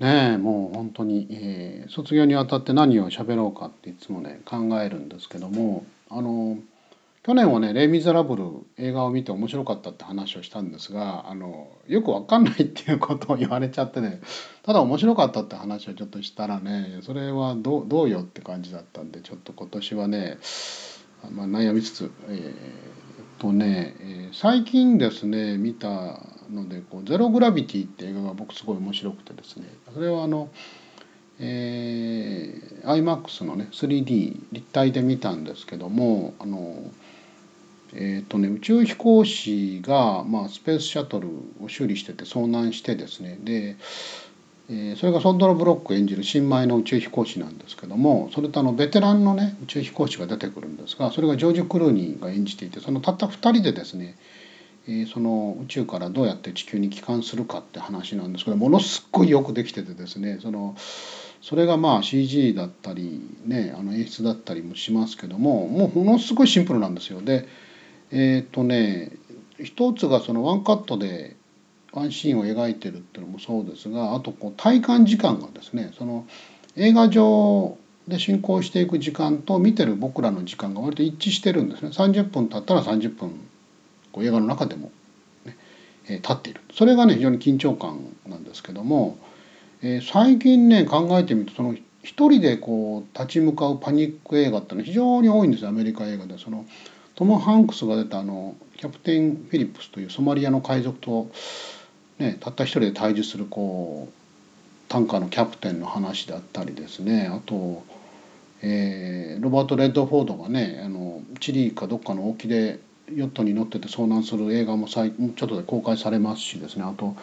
ねえもう本当に、えー卒業にあたって何を喋ろうかっていつもね考えるんですけどもあの去年はね「レイ・ミゼラブル」映画を見て面白かったって話をしたんですがあのよくわかんないっていうことを言われちゃってねただ面白かったって話をちょっとしたらねそれはどうどうよって感じだったんでちょっと今年はね、まあ、悩みつつえーとね、えー最近ですね見たのでこう「ゼログラビティ」って映画が僕すごい面白くてですねそれはあの、えー、IMAX のね 3D 立体で見たんですけどもあのえーとね、宇宙飛行士が、まあ、スペースシャトルを修理してて遭難してですねで、えそれがソンドラ・ブロック演じる新米の宇宙飛行士なんですけどもそれとあのベテランのね宇宙飛行士が出てくるんですがそれがジョージ・クルーニーが演じていてそのたった2人でですねえその宇宙からどうやって地球に帰還するかって話なんですけどものすっごいよくできててですねそのそれがまあ CG だったりねあの演出だったりもしますけどももうものすごいシンプルなんですよ。でえっ、とね一つがそのワンカットでンシーンを描いてるっていうのもそうですがあとこう体感時間がですねその映画上で進行していく時間と見てる僕らの時間が割と一致してるんですね。30分経ったら30分こう映画の中でも、ねえー経っている。それがね非常に緊張感なんですけども、えー最近ね考えてみるとその一人でこう立ち向かうパニック映画ってのは非常に多いんですよ。アメリカ映画で。そのトム・ハンクスが出たあのキャプテン・フィリップスというソマリアの海賊と、ね、たった一人で対峙するこうタンカーのキャプテンの話だったりですね。あと、えーロバート・レッドフォードがねあのチリかどっかの沖でヨットに乗ってて遭難する映画もちょっとで公開されますしですね。あと、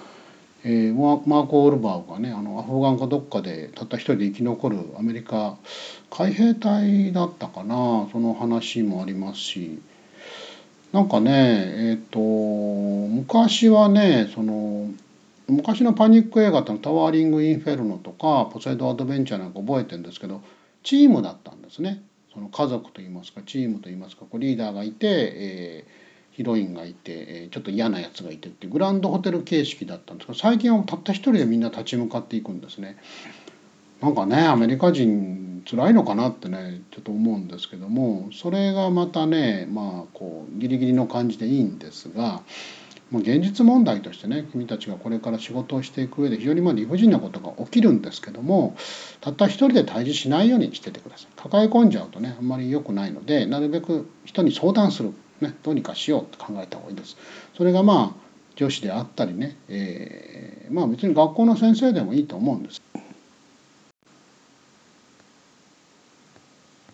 えーマーコ・オールバーがねあのアフガンかどっかでたった一人で生き残るアメリカ海兵隊だったかな。その話もありますし。なんかねえっ、と昔はねその昔のパニック映画ってのタワーリング・インフェルノとかポセイド・アドベンチャーなんか覚えてるんですけどチームだったんですね。その家族といいますかチームといいますかこうリーダーがいて、えーヒロインがいて、えーちょっと嫌なやつがいてってグランドホテル形式だったんですけど最近はたった一人でみんな立ち向かっていくんですね。なんかねアメリカ人辛いのかなってねちょっと思うんですけどもそれがまたねまあこうギリギリの感じでいいんですが、まあ、現実問題としてね君たちがこれから仕事をしていく上で非常にまあ理不尽なことが起きるんですけどもたった一人で対峙しないようにしててください抱え込んじゃうとねあんまり良くないのでなるべく人に相談する、ね、どうにかしようって考えた方がいいです。それがまあ上司であったりね、えーまあ別に学校の先生でもいいと思うんです。